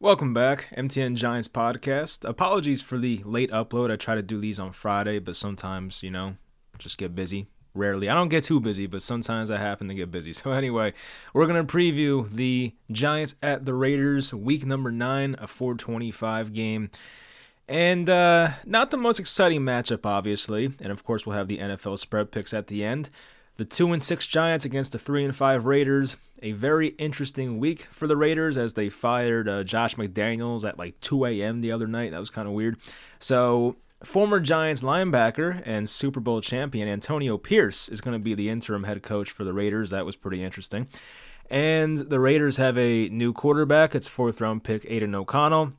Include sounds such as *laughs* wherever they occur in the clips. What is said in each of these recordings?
Welcome back, MTN Giants podcast. Apologies for the late upload. I try to do these on Friday, but sometimes, you know, just get busy. Rarely. I don't get too busy, but sometimes I happen to get busy. *laughs* So, anyway, we're going to preview the Giants at the Raiders, week number nine, a 425 game. And uh, not the most exciting matchup, obviously. And of course, we'll have the NFL spread picks at the end. The 2 and 6 Giants against the 3 and 5 Raiders. A very interesting week for the Raiders as they fired uh, Josh McDaniels at like 2 a.m. the other night. That was kind of weird. So, former Giants linebacker and Super Bowl champion Antonio Pierce is going to be the interim head coach for the Raiders. That was pretty interesting. And the Raiders have a new quarterback. It's fourth round pick Aidan O'Connell.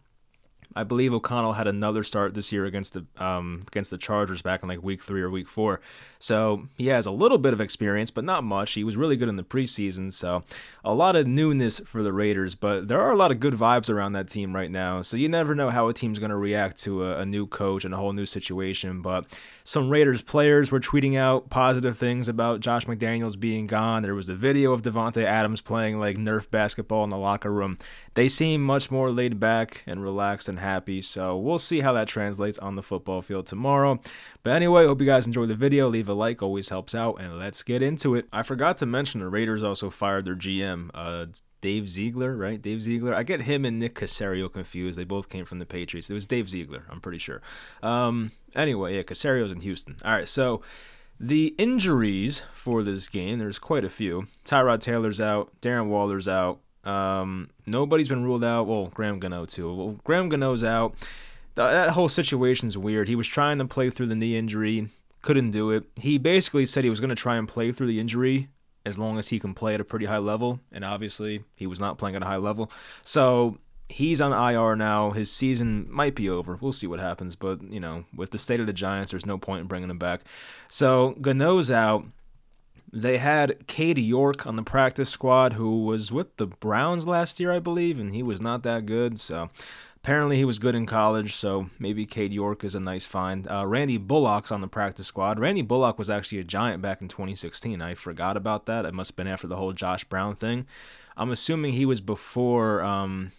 I believe O'Connell had another start this year against the um, against the Chargers back in like week three or week four. So he has a little bit of experience, but not much. He was really good in the preseason, so a lot of newness for the Raiders. But there are a lot of good vibes around that team right now. So you never know how a team's going to react to a, a new coach and a whole new situation. But some Raiders players were tweeting out positive things about Josh McDaniels being gone. There was a video of Davante Adams playing like Nerf basketball in the locker room. They seem much more laid back and relaxed and happy. So we'll see how that translates on the football field tomorrow. But anyway, hope you guys enjoyed the video. Leave a like, always helps out, and let's get into it. I forgot to mention the Raiders also fired their GM, uh, Dave Ziegler, right? Dave Ziegler. I get him and Nick Caserio confused. They both came from the Patriots. It was Dave Ziegler, I'm pretty sure. Um, anyway, yeah, Caserio's in Houston. All right, so the injuries for this game, there's quite a few. Tyrod Taylor's out, Darren Waller's out, um, nobody's been ruled out. Well, Graham Gano too. Well, Graham Gano's out. That whole situation's weird. He was trying to play through the knee injury, couldn't do it. He basically said he was going to try and play through the injury as long as he can play at a pretty high level, and obviously he was not playing at a high level. So he's on IR now. His season might be over. We'll see what happens, but you know, with the state of the Giants, there's no point in bringing him back. So Gano's out. They had Cade York on the practice squad, who was with the Browns last year, I believe, and he was not that good. So apparently he was good in college, so maybe Cade York is a nice find. Uh, Randy Bullock's on the practice squad. Randy Bullock was actually a Giant back in 2016. I forgot about that. It must have been after the whole Josh Brown thing. I'm assuming he was before um,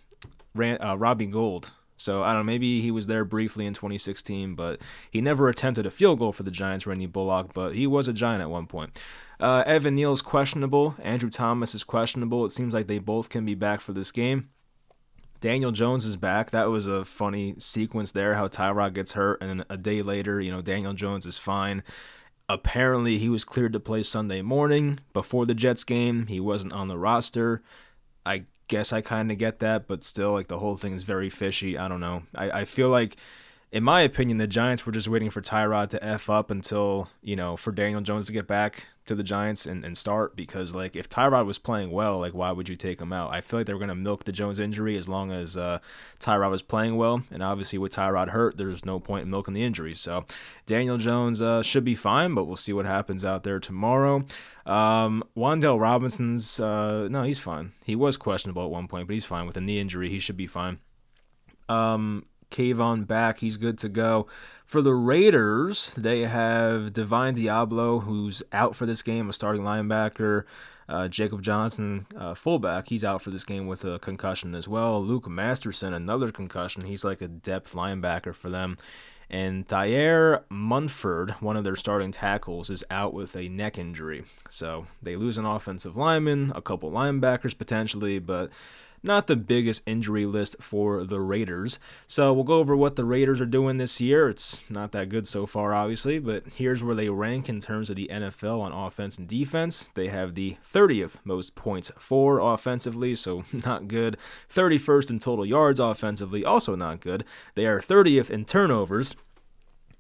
Ran- uh, Robbie Gould. So I don't know, maybe he was there briefly in 2016, but he never attempted a field goal for the Giants, Randy Bullock, but he was a Giant at one point. Uh, Evan Neal's questionable. Andrew Thomas is questionable. It seems like they both can be back for this game. Daniel Jones is back. That was a funny sequence there, how Tyrod gets hurt, and a day later, you know, Daniel Jones is fine. Apparently, he was cleared to play Sunday morning before the Jets game. He wasn't on the roster. I guess I kind of get that, but still, like the whole thing is very fishy. I don't know. I, I feel like, in my opinion, the Giants were just waiting for Tyrod to f up until you know for Daniel Jones to get back to the Giants and, and start because like if Tyrod was playing well, like why would you take him out? I feel like they were gonna milk the Jones injury as long as uh, Tyrod was playing well, and obviously with Tyrod hurt, there's no point in milking the injury. So Daniel Jones uh, should be fine, but we'll see what happens out there tomorrow. Um, Robinson's uh, no, he's fine. He was questionable at one point, but he's fine with a knee injury. He should be fine. Um, Kayvon back. He's good to go. For the Raiders, they have Divine Deablo, who's out for this game, a starting linebacker. Uh, Jacob Johnson, uh, fullback, he's out for this game with a concussion as well. Luke Masterson, another concussion. He's like a depth linebacker for them. And Thayer Munford, one of their starting tackles, is out with a neck injury. So they lose an offensive lineman, a couple linebackers potentially, but not the biggest injury list for the Raiders. So we'll go over what the Raiders are doing this year. It's not that good so far, obviously, but here's where they rank in terms of the NFL on offense and defense. They have the 30th most points for offensively, so *laughs* not good. 31st in total yards offensively, also not good. They are 30th in turnovers.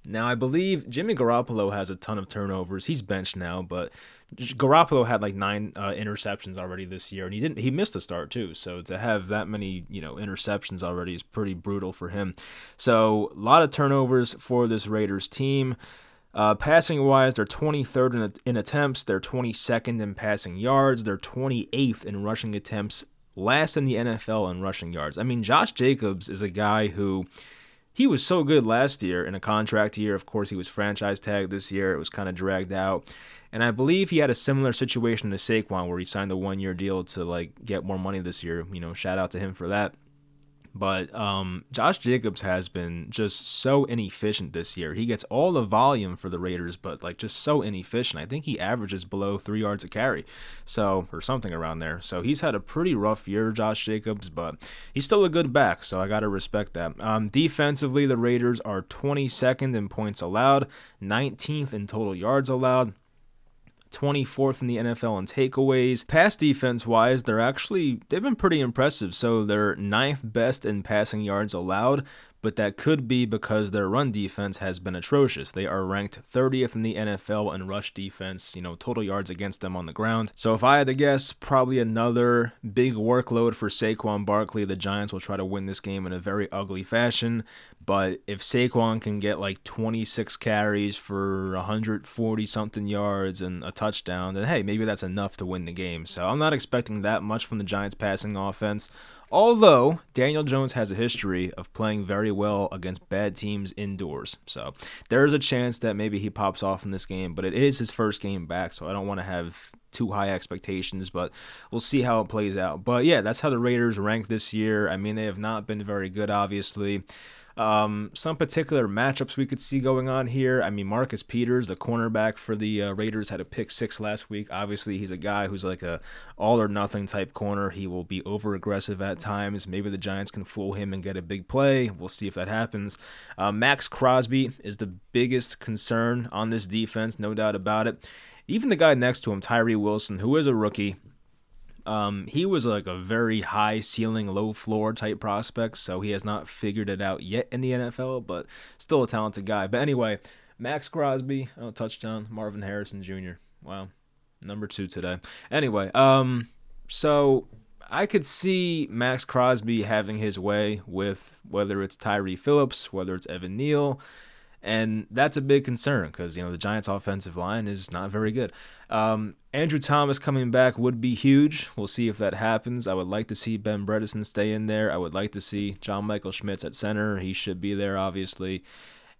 Now, I believe Jimmy Garoppolo has a ton of turnovers. He's benched now, but Garoppolo had like nine uh, interceptions already this year, and he didn't. He missed a start too. So to have that many, you know, interceptions already is pretty brutal for him. So a lot of turnovers for this Raiders team. Uh, passing wise, they're 23rd in, in attempts. They're 22nd in passing yards. They're 28th in rushing attempts. Last in the NFL in rushing yards. I mean, Josh Jacobs is a guy who he was so good last year in a contract year. Of course, he was franchise tagged this year. It was kind of dragged out. And I believe he had a similar situation to Saquon where he signed a one year deal to like get more money this year. You know, shout out to him for that. But um, Josh Jacobs has been just so inefficient this year. He gets all the volume for the Raiders, but like just so inefficient. I think he averages below three yards a carry, so or something around there. So he's had a pretty rough year, Josh Jacobs, but he's still a good back. So I gotta respect that. Um, defensively, the Raiders are 22nd in points allowed, 19th in total yards allowed. 24th in the NFL in takeaways. Pass defense wise, they're actually they've been pretty impressive. So they're ninth best in passing yards allowed, but that could be because their run defense has been atrocious. They are ranked 30th in the NFL in rush defense, you know, total yards against them on the ground. So if I had to guess, probably another big workload for Saquon Barkley. The Giants will try to win this game in a very ugly fashion, but if Saquon can get like 26 carries for 140 something yards and a touchdown, then hey, maybe that's enough to win the game. So I'm not expecting that much from the Giants passing offense. Although Daniel Jones has a history of playing very well against bad teams indoors. So there is a chance that maybe he pops off in this game, but it is his first game back, so I don't want to have too high expectations, but we'll see how it plays out. But yeah, that's how the Raiders rank this year. I mean, they have not been very good, obviously. Um, some particular matchups we could see going on here. I mean, Marcus Peters, the cornerback for the uh, Raiders, had a pick six last week. Obviously, he's a guy who's like a all or nothing type corner. He will be over aggressive at times. Maybe the Giants can fool him and get a big play. We'll see if that happens. Uh, Maxx Crosby is the biggest concern on this defense, no doubt about it. Even the guy next to him, Tyree Wilson, who is a rookie, um, he was like a very high ceiling, low floor type prospect, so he has not figured it out yet in the NFL, but still a talented guy. But anyway, Maxx Crosby, oh, touchdown, Marvin Harrison Jr. Wow, number two today. Anyway, um, so I could see Maxx Crosby having his way with whether it's Tyre Phillips, whether it's Evan Neal. And that's a big concern because, you know, the Giants' offensive line is not very good. Um, Andrew Thomas coming back would be huge. We'll see if that happens. I would like to see Ben Bredeson stay in there. I would like to see John Michael Schmitz at center. He should be there, obviously.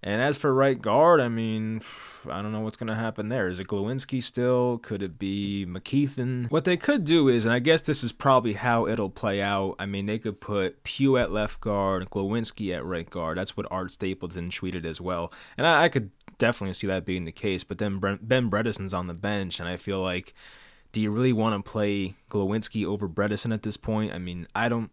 And as for right guard, I mean, I don't know what's going to happen there. Is it Glowinski still? Could it be McKethan? What they could do is, and I guess this is probably how it'll play out. I mean, they could put Pugh at left guard, Glowinski at right guard. That's what Art Stapleton tweeted as well. And I, I could definitely see that being the case. But then Ben Bredeson's on the bench, and I feel like, do you really want to play Glowinski over Bredeson at this point? I mean, I don't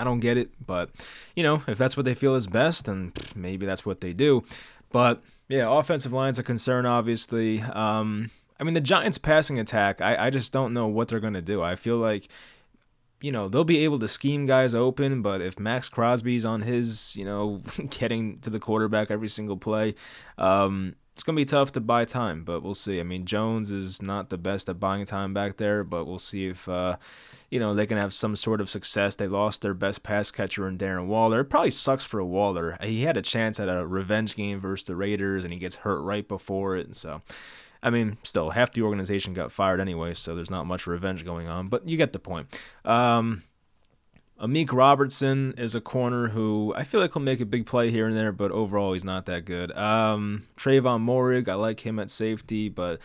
I don't get it, but you know, if that's what they feel is best, then maybe that's what they do. But yeah, offensive line's a concern, obviously. Um, I mean, the Giants' passing attack, I, I just don't know what they're going to do. I feel like, you know, they'll be able to scheme guys open, but if Maxx Crosby's on his, you know, *laughs* getting to the quarterback every single play, um, it's going to be tough to buy time, but we'll see. I mean, Jones is not the best at buying time back there, but we'll see if, uh, you know, they can have some sort of success. They lost their best pass catcher in Darren Waller. It probably sucks for Waller. He had a chance at a revenge game versus the Raiders, and he gets hurt right before it. And so, I mean, still, half the organization got fired anyway, so there's not much revenge going on, but you get the point. Um, Amik Robertson is a corner who I feel like he'll make a big play here and there, but overall he's not that good. Um, Trevon Moehrig, I like him at safety, but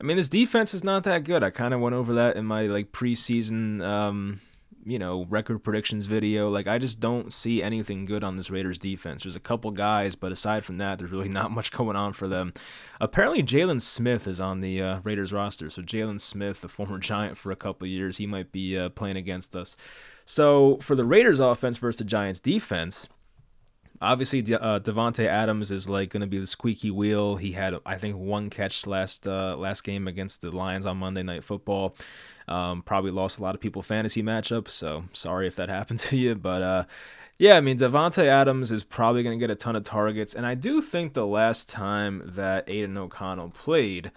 I mean this defense is not that good. I kind of went over that in my like preseason, um, you know, record predictions video. Like I just don't see anything good on this Raiders defense. There's a couple guys, but aside from that, there's really *laughs* not much going on for them. Apparently, Jaylon Smith is on the uh, Raiders roster. So Jaylon Smith, the *laughs* former Giant for a couple years, he might be uh, playing against us. So for the Raiders offense versus the Giants defense, obviously uh, Davante Adams is like going to be the squeaky wheel. He had I think one catch last uh, last game against the Lions on Monday Night Football. Um, probably lost a lot of people fantasy matchups, so sorry if that *laughs* happened to you. But uh, yeah, I mean Davante Adams is probably going to get a ton of targets, and I do think the last time that Aidan O'Connell played,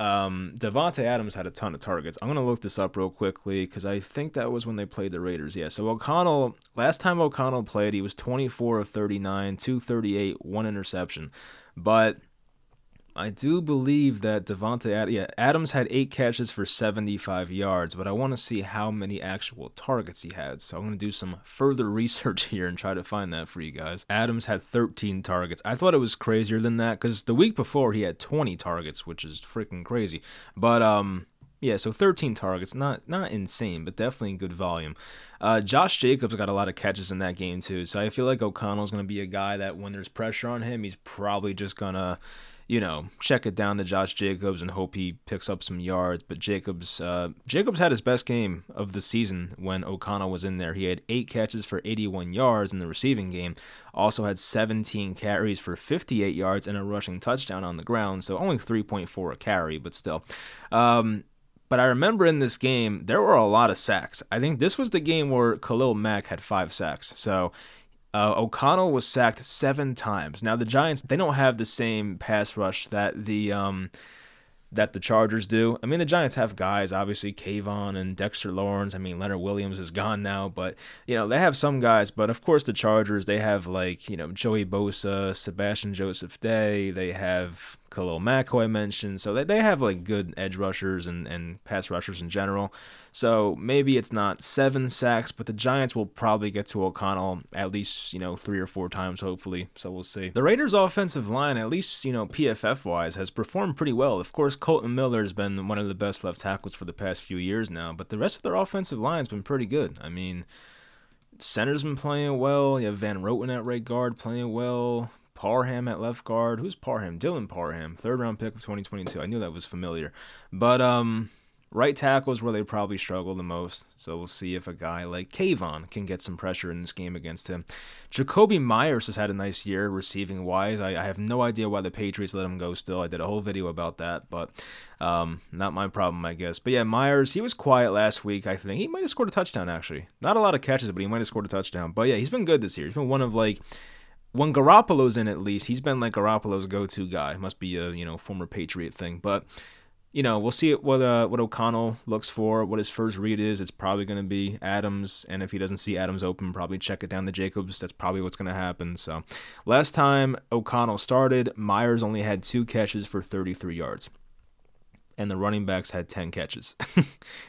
um, Davante Adams had a ton of targets. I'm gonna look this up real quickly because I think that was when they played the Raiders. Yeah. So O'Connell, last time O'Connell played, he was 24 of 39, 238, one interception. But I do believe that Davante Ad- yeah, Adams had eight catches for 75 yards, but I want to see how many actual targets he had. So I'm going to do some further *laughs* research here and try to find that for you guys. Adams had 13 targets. I thought it was crazier than that because the week before he had 20 targets, which is freaking crazy. But um, Yeah, so 13 targets, not not insane, but definitely in good volume. Uh, Josh Jacobs got a lot of catches in that game too, so I feel like O'Connell's going to be a guy that when there's pressure on him, he's probably just gonna you know, check it down to Josh Jacobs and hope he picks up some yards. But Jacobs, uh, Jacobs had his best game of the season when O'Connell was in there. He had eight catches for 81 yards in the receiving game. Also had 17 carries for 58 yards and a rushing touchdown on the ground. So only 3.4 a carry, but still. Um, but I remember in this game, there were a lot of sacks. I think this was the game where Khalil Mack had five sacks. So uh, O'Connell was sacked seven times. Now the Giants they don't have the same pass rush that the um, that the Chargers do. I mean, the Giants have guys, obviously Kayvon and Dexter Lawrence. I mean, Leonard Williams is gone now, but you know they have some guys. But of course, the Chargers they have like you know Joey Bosa, Sebastian Joseph Day. They have Khalil I mentioned. So they, they have like good edge rushers and, and pass rushers in general. So maybe it's not seven sacks, but the Giants will probably get to O'Connell at least, you know, three or four times, hopefully. So we'll see. The Raiders' offensive line, at least, you know, PFF wise, has performed pretty well. Of course, Colton Miller has been one of the best left tackles for the past few years now, but the rest of their offensive line has been pretty good. I mean, center's been playing well. You have Van Roten at right guard playing well. Parham at left guard. Who's Parham? Dylan Parham, third round pick of 2022. I knew that was familiar. But um, right tackle is where they probably struggle the most. So we'll see if a guy like Kayvon can get some pressure in this game against him. Jakobi Meyers has had a nice year receiving wise. I, I have no idea why the Patriots let him go still. I did a whole video about that, but um, not my problem, I guess. But yeah, Meyers, he was quiet last week, I think. He might have scored a touchdown, actually. Not a lot of catches, but he might have scored a touchdown. But yeah, he's been good this year. He's been one of like when Garoppolo's in, at least he's been like Garoppolo's go-to guy. Must be a you know former Patriot thing, but you know we'll see what uh, what O'Connell looks for, what his first read is. It's probably going to be Adams, and if he doesn't see Adams open, probably check it down to Jacobs. That's probably what's going to happen. So last time O'Connell started, Meyers only had two catches for 33 yards and the running backs had 10 catches. *laughs*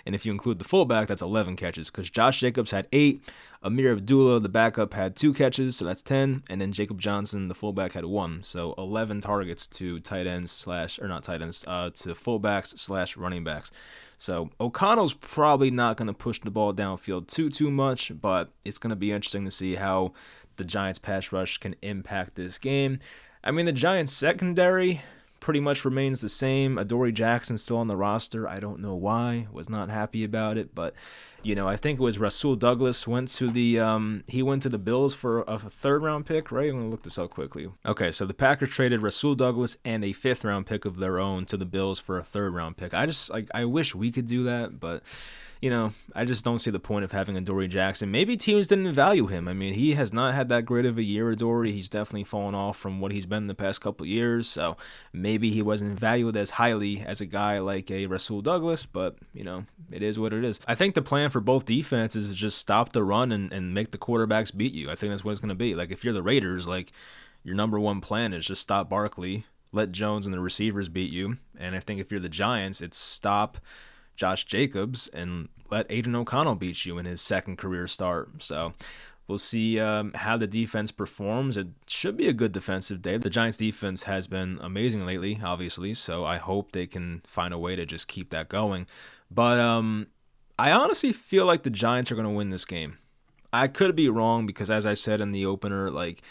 and if you include the fullback, that's 11 catches because Josh Jacobs had eight. Ameer Abdullah, the backup, had two catches, so that's 10. And then Jacob Johnson, the fullback, had one. So 11 targets to tight ends slash, or not tight ends, uh, to fullbacks slash running backs. So O'Connell's probably not going to push the ball downfield too, too much, but it's going to be interesting to see how the Giants' pass rush can impact this game. I mean, the Giants' secondary pretty much remains the same. Adoree Jackson still on the roster. I don't know why. Was not happy about it, but you know, I think it was Rasul Douglas went to the um he went to the Bills for a third round pick, right? I'm gonna look this up quickly. Okay, so the Packers traded Rasul Douglas and a fifth round pick of their own to the Bills for a third round pick. I just like I wish we could do that, but you know, I just don't see the point of having Adoree Jackson. Maybe teams didn't value him. I mean, he has not had that great of a year, Adoree. He's definitely fallen off from what he's been in the past couple years. So maybe he wasn't valued as highly as a guy like a Rasul Douglas, but, you know, it is what it is. I think the plan for both defenses is just stop the run and, and make the quarterbacks beat you. I think that's what it's going to be. Like, if you're the Raiders, like, your number one plan is just stop Barkley, let Jones and the receivers beat you. And I think if you're the Giants, it's stop Josh Jacobs and let Aidan O'Connell beat you in his second career start. So we'll see um, how the defense performs. It should be a good defensive day. The Giants' defense has been amazing lately, obviously. So I hope they can find a way to just keep that going. But um, I honestly feel like the Giants are going to win this game. I could be wrong because, as I said in the opener, like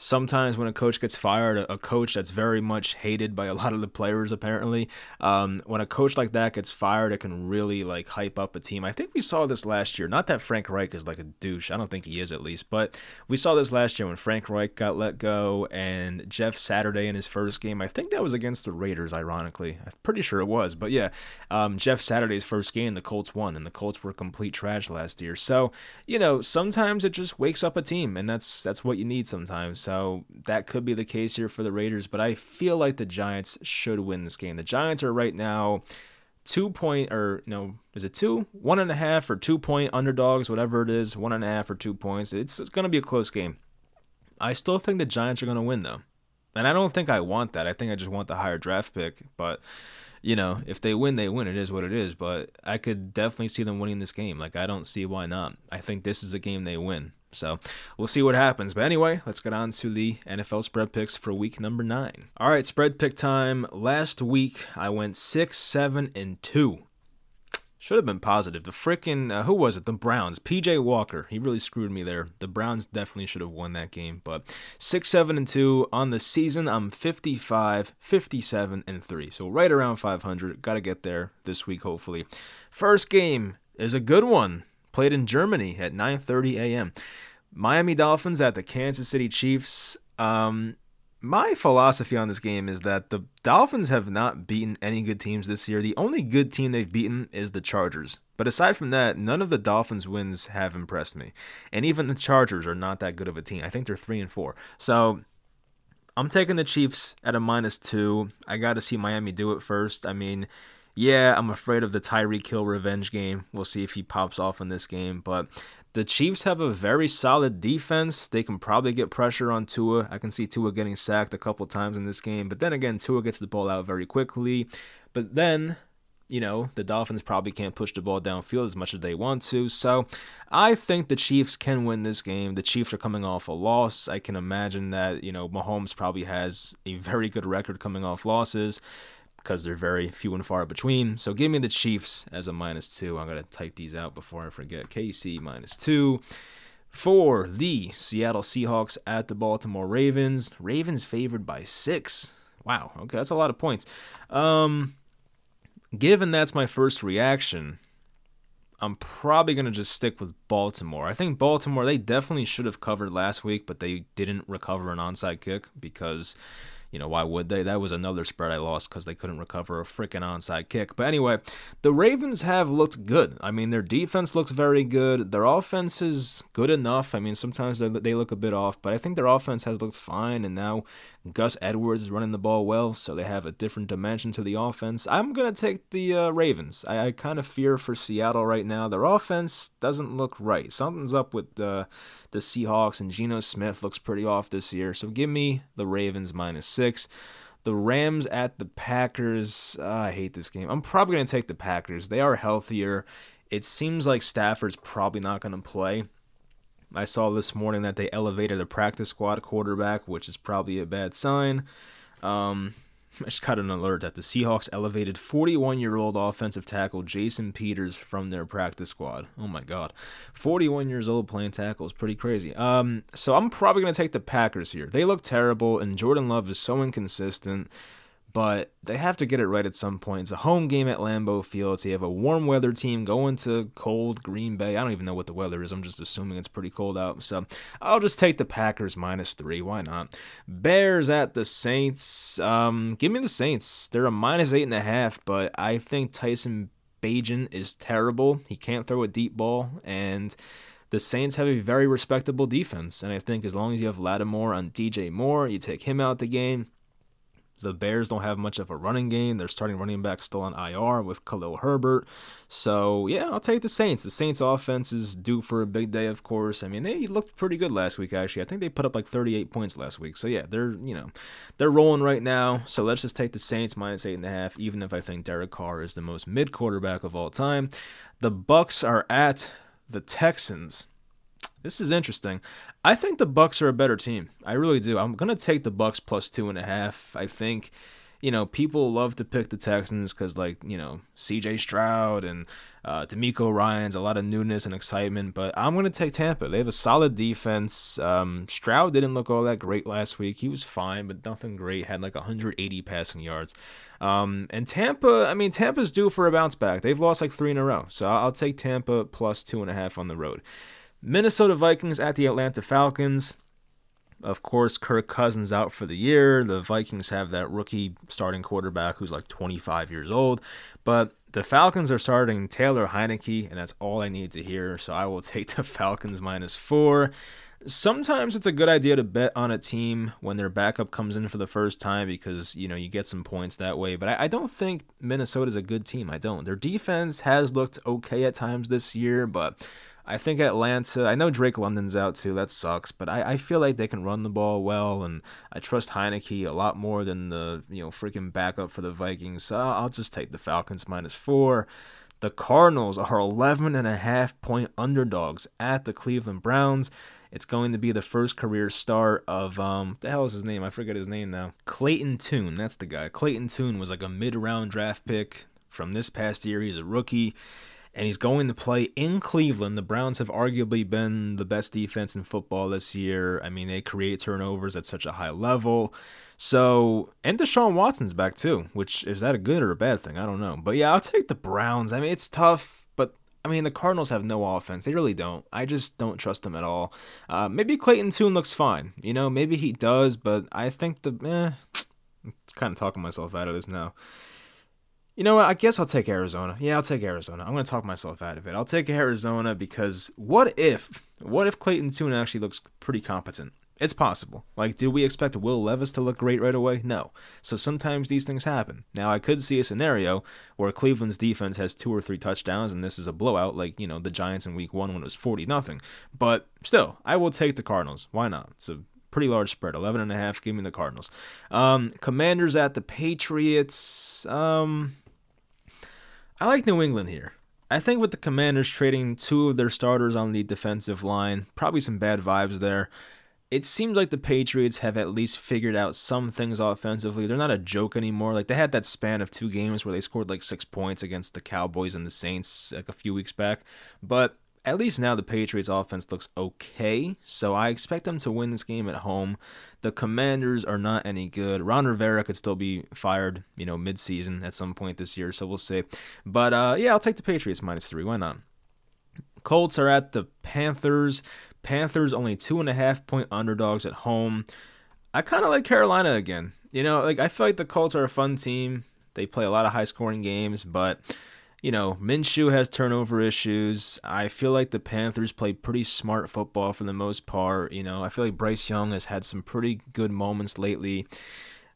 sometimes when a coach gets fired, a, coach that's very much hated by a lot of the players apparently, um, when a coach like that gets fired, it can really like hype up a team. I think we saw this last year. Not that Frank Reich is like a douche. I don't think he is at least, but we saw this last year when Frank Reich got let go and Jeff Saturday in his first game. I think that was against the Raiders, ironically. I'm pretty sure it was, but yeah, um, Jeff Saturday's first game, the Colts won, and the Colts were complete trash last year. So you know, sometimes it just wakes up a team, and that's that's what you need sometimes. So that could be the case here for the Raiders, but I feel like the Giants should win this game. The Giants are right now two point or no, is it two, one and a half or two point underdogs, whatever it is, one and a half or two points. It's, it's going to be a close game. I still think the Giants are going to win though, and I don't think I want that. I think I just want the higher draft pick, but you know, if they win, they win. It is what it is. But I could definitely see them winning this game. Like, I don't see why not. I think this is a game they win. So we'll see what happens. But anyway, let's get on to the NFL spread picks for week number nine. All right, spread pick time. Last week I went six, seven, and two. should have been positive. The freaking uh, who was it? The Browns. PJ Walker. He really screwed me there. The Browns definitely should have won that game. But six, seven, and two on the season. I'm 55, 57, and three. So right around 500. Got to get there this week, hopefully. First game is a good one. Played in Germany at 9:30 a.m. Miami Dolphins at the Kansas City Chiefs. Um, my philosophy on this game is that the Dolphins have not beaten any good teams this year. The only good team they've beaten is the Chargers. But aside from that, none of the Dolphins wins have impressed me. And even the Chargers are not that good of a team. I think they're 3 and 4. So I'm taking the Chiefs at a minus 2. I got to see Miami do it first. I mean, yeah, I'm afraid of the Tyreek Hill revenge game. We'll see if he pops off in this game, but the Chiefs have a very solid defense. They can probably get pressure on Tua. I can see Tua getting sacked a couple times in this game, but then again, Tua gets the ball out very quickly. But then, you know, the Dolphins probably can't push the ball downfield as much as they want to. So I think the Chiefs can win this game. The Chiefs are coming off a loss. I can imagine that, you know, Mahomes probably has a very good record coming off losses because they're very few and far between. So give me the Chiefs as a minus two. I'm going to type these out before I forget. KC minus two. For the Seattle Seahawks at the Baltimore Ravens. Ravens favored by six. Wow. Okay, that's a lot of points. Um, given that's my first reaction, I'm probably going to just stick with Baltimore. I think Baltimore, they definitely should have covered last week, but they didn't recover an onside kick because you know, why would they? That was another spread I lost because they couldn't recover a freaking onside kick. But anyway, the Ravens have looked good. I mean, their defense looks very good. Their offense is good enough. I mean, sometimes they look a bit off, but I think their offense has looked fine. And now Gus Edwards is running the ball well, so they have a different dimension to the offense. I'm going to take the uh, Ravens. I, I kind of fear for Seattle right now. Their offense doesn't look right. Something's up with uh, the Seahawks, and Geno Smith looks pretty off this year. So give me the Ravens minus six. The Rams at the Packers. Uh, I hate this game. I'm probably going to take the Packers. They are healthier. It seems like Stafford's probably not going to play. I saw this morning that they elevated a practice squad quarterback, which is probably a bad sign. Um, *laughs* I just got an alert that the Seahawks elevated 41 year old offensive tackle Jason Peters from their practice squad. Oh my God. 41 years old playing tackle is pretty crazy. Um, so I'm probably going to take the Packers here. They look terrible, and Jordan Love is so inconsistent but they have to get it right at some point. It's a home game at Lambeau Field. So you have a warm weather team going to cold Green Bay. I don't even know what the weather is. I'm just assuming it's pretty cold out. So I'll just take the Packers minus three. Why not? Bears at the Saints. Um, give me the Saints. They're a minus eight and a half, but I think Tyson Bagent is terrible. He can't throw a deep ball, and the Saints have a very respectable defense. And I think as long as you have Lattimore on DJ Moore, you take him out the game the Bears don't have much of a running game. They're starting running back still on IR with Khalil Herbert. So, yeah, I'll take the Saints. The Saints offense is due for a big day, of course. I mean, they looked pretty good last week, actually. I think they put up like 38 points last week. So, yeah, they're, you know, they're rolling right now. So let's just take the Saints minus 8.5, even if I think Derek Carr is the most mid quarterback of all time. The Bucks are at the Texans. This is interesting. I think the Bucks are a better team. I really do. I'm gonna take the Bucks plus two and a half. I think, you know, people love to pick the Texans because, like, you know, C.J. Stroud and uh, DeMeco Ryans, a lot of newness and excitement. But I'm gonna take Tampa. They have a solid defense. Um, Stroud didn't look all that great last week. He was fine, but nothing great. Had like 180 passing yards. Um, and Tampa, I mean, Tampa's due for a bounce back. They've lost like three in a row, so I'll take Tampa plus two and a half on the road. Minnesota Vikings at the Atlanta Falcons. Of course, Kirk Cousins out for the year. The Vikings have that rookie starting quarterback who's like 25 years old. But the Falcons are starting Taylor Heinicke, and that's all I need to hear. So I will *laughs* take the Falcons minus four. Sometimes it's a good idea to bet on a team when their backup comes in for the first time because you know you get some points that way. But I, I don't think Minnesota's a good team. I don't. Their defense has looked okay at times this year, but I think Atlanta, I know Drake London's out too, that sucks, but I, I feel like they can run the ball well, and I trust Heinicke a lot more than the, you know, freaking backup for the Vikings. So I'll just take the Falcons minus four. The Cardinals are 11 and a half point underdogs at the Cleveland Browns. It's going to be the first career start of um the hell is his name? I forget his name now. Clayton Tune, that's the guy. Clayton Tune was like a mid-round draft pick from this past year. He's a rookie and he's going to play in Cleveland. The Browns have arguably been the best defense in football this year. I mean, they create turnovers at such a high level. So, and Deshaun Watson's back too, which is that a good or a bad thing? I don't know. But yeah, I'll take the Browns. I mean, it's tough, but I mean, the Cardinals have no offense. They really don't. I just don't trust them at all. Uh, maybe Clayton Tune looks fine. You know, maybe he does, but I think the eh, I'm kind of talking myself out of this now. You know what? I guess I'll take Arizona. Yeah, I'll take Arizona. I'm going to talk myself out of it. I'll take Arizona because what if, what if Clayton Tune actually looks pretty competent? It's possible. Like, did we expect Will Levis to look great right away? No. So sometimes these things happen. Now, I could see a scenario where Cleveland's defense has two or three touchdowns and this is a blowout, like, you know, the Giants in week one when it was 40 nothing. But still, I will take the Cardinals. Why not? It's a pretty large spread 11 and a half give me the cardinals um, commanders at the patriots um, I like New England here. I think with the Commanders trading two of their starters on the defensive line, probably some bad vibes there. It seems like the Patriots have at least figured out some things offensively. They're not a joke anymore. Like they had that span of two games where they scored like six points against the Cowboys and the Saints like a few weeks back. But at least now the Patriots offense looks okay, so I expect them to win this game at home. The Commanders are not any good. Ron Rivera could still be fired, you know, mid-season at some point this year, so we'll see. But uh, yeah, I'll take the Patriots minus three. Why not? Colts are at the Panthers. Panthers only two and a half point underdogs at home. I kind of like Carolina again. You know, like I feel like the Colts are a fun team. They play a lot of high scoring games, but you know, Minshew has turnover issues. I feel like the Panthers play pretty smart football for the most part. You know, I feel like Bryce Young has had some pretty good moments lately.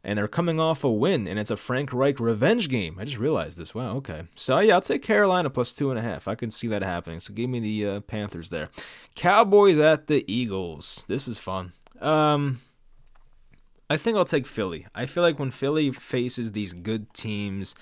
And they're coming off a win, and it's a Frank Reich revenge game. I just realized this. Wow, okay. So, yeah, I'll take Carolina plus two and a half. I can see that happening. So, give me the uh, Panthers there. Cowboys at the Eagles. This is fun. Um, I think I'll take Philly. I feel like when Philly faces these good teams,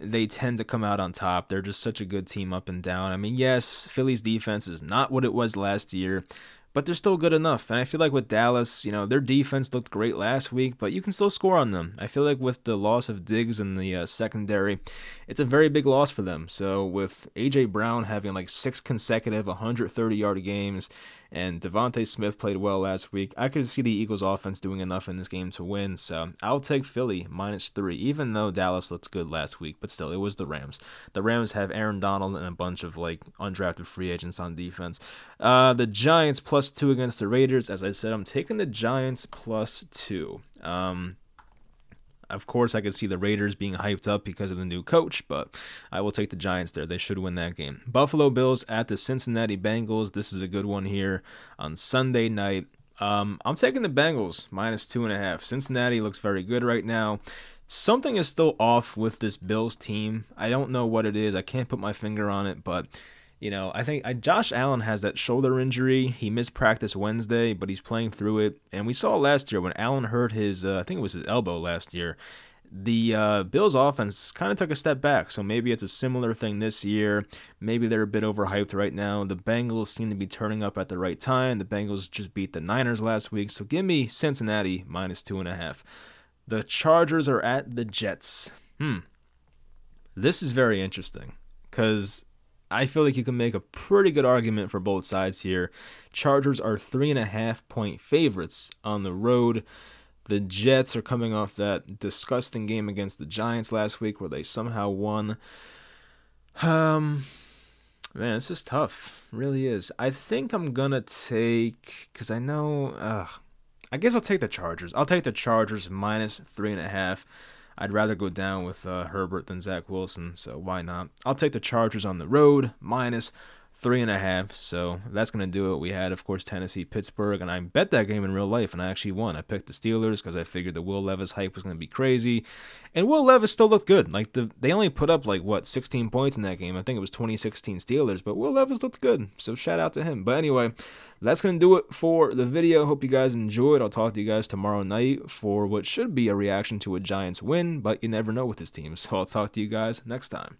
they tend to come out on top. They're just such a good team up and down. I mean, yes, Philly's defense is not what it was last year, but they're still good enough. And I feel like with Dallas, you know, their defense looked great last week, but you can still score on them. I feel like with the loss of Diggs in the uh, secondary, it's a very big loss for them. So with AJ Brown having like six consecutive 130 yard games and DeVonta Smith played well last week. I could see the Eagles offense doing enough in this game to win, so I'll take Philly minus three, even though Dallas looked good last week. But still, it was the Rams. The Rams have Aaron Donald and a bunch of like undrafted free agents on defense. Uh, the Giants plus two against the Raiders. As I said, I'm taking the Giants plus two. Um, of course, I could see the Raiders being hyped up because of the new coach, but I will take the Giants there. They should win that game. Buffalo Bills at the Cincinnati Bengals. This is a good one here on Sunday night. Um, I'm taking the Bengals minus two and a half. Cincinnati looks very good right now. Something is still off with this Bills team. I don't know what it is. I can't put my finger on it, but you know, I think I, Josh Allen has that shoulder injury. He missed practice Wednesday, but he's playing through it. And we saw last year when Allen hurt his, uh, I think it was his elbow last year. The uh, Bills' offense kind of took a step back, so maybe it's a similar thing this year. Maybe they're a bit overhyped right now. The Bengals seem to be turning up at the right time. The Bengals just beat the Niners last week, so give me Cincinnati minus two and a half. The Chargers are at the Jets. Hmm. This is very interesting because I feel like you can make a pretty good argument for both sides here. Chargers are three and a half point favorites on the road. The Jets are coming off that disgusting game against the Giants last week where they somehow won. Um, man, this is tough. It really is. I think I'm gonna take because I know. Uh, I guess I'll take the Chargers. I'll take the Chargers minus three and a half. I'd rather go down with uh, Herbert than Zach Wilson, so why not? I'll take the Chargers on the road, minus three and a half. So that's going to do it. We had, of course, Tennessee, Pittsburgh, and I bet that game in real life, and I actually won. I picked the Steelers because I figured the Will Levis hype was going to be crazy, and Will Levis still looked good. Like the they only put up like what 16 points in that game. I think it was 2016 Steelers, but Will Levis looked good. So shout out to him. But anyway, that's going to do it for the video. Hope you guys enjoyed. I'll talk to you guys tomorrow night for what should be a reaction to a Giants win, but you never know with this team. *laughs* So I'll talk to you guys next time.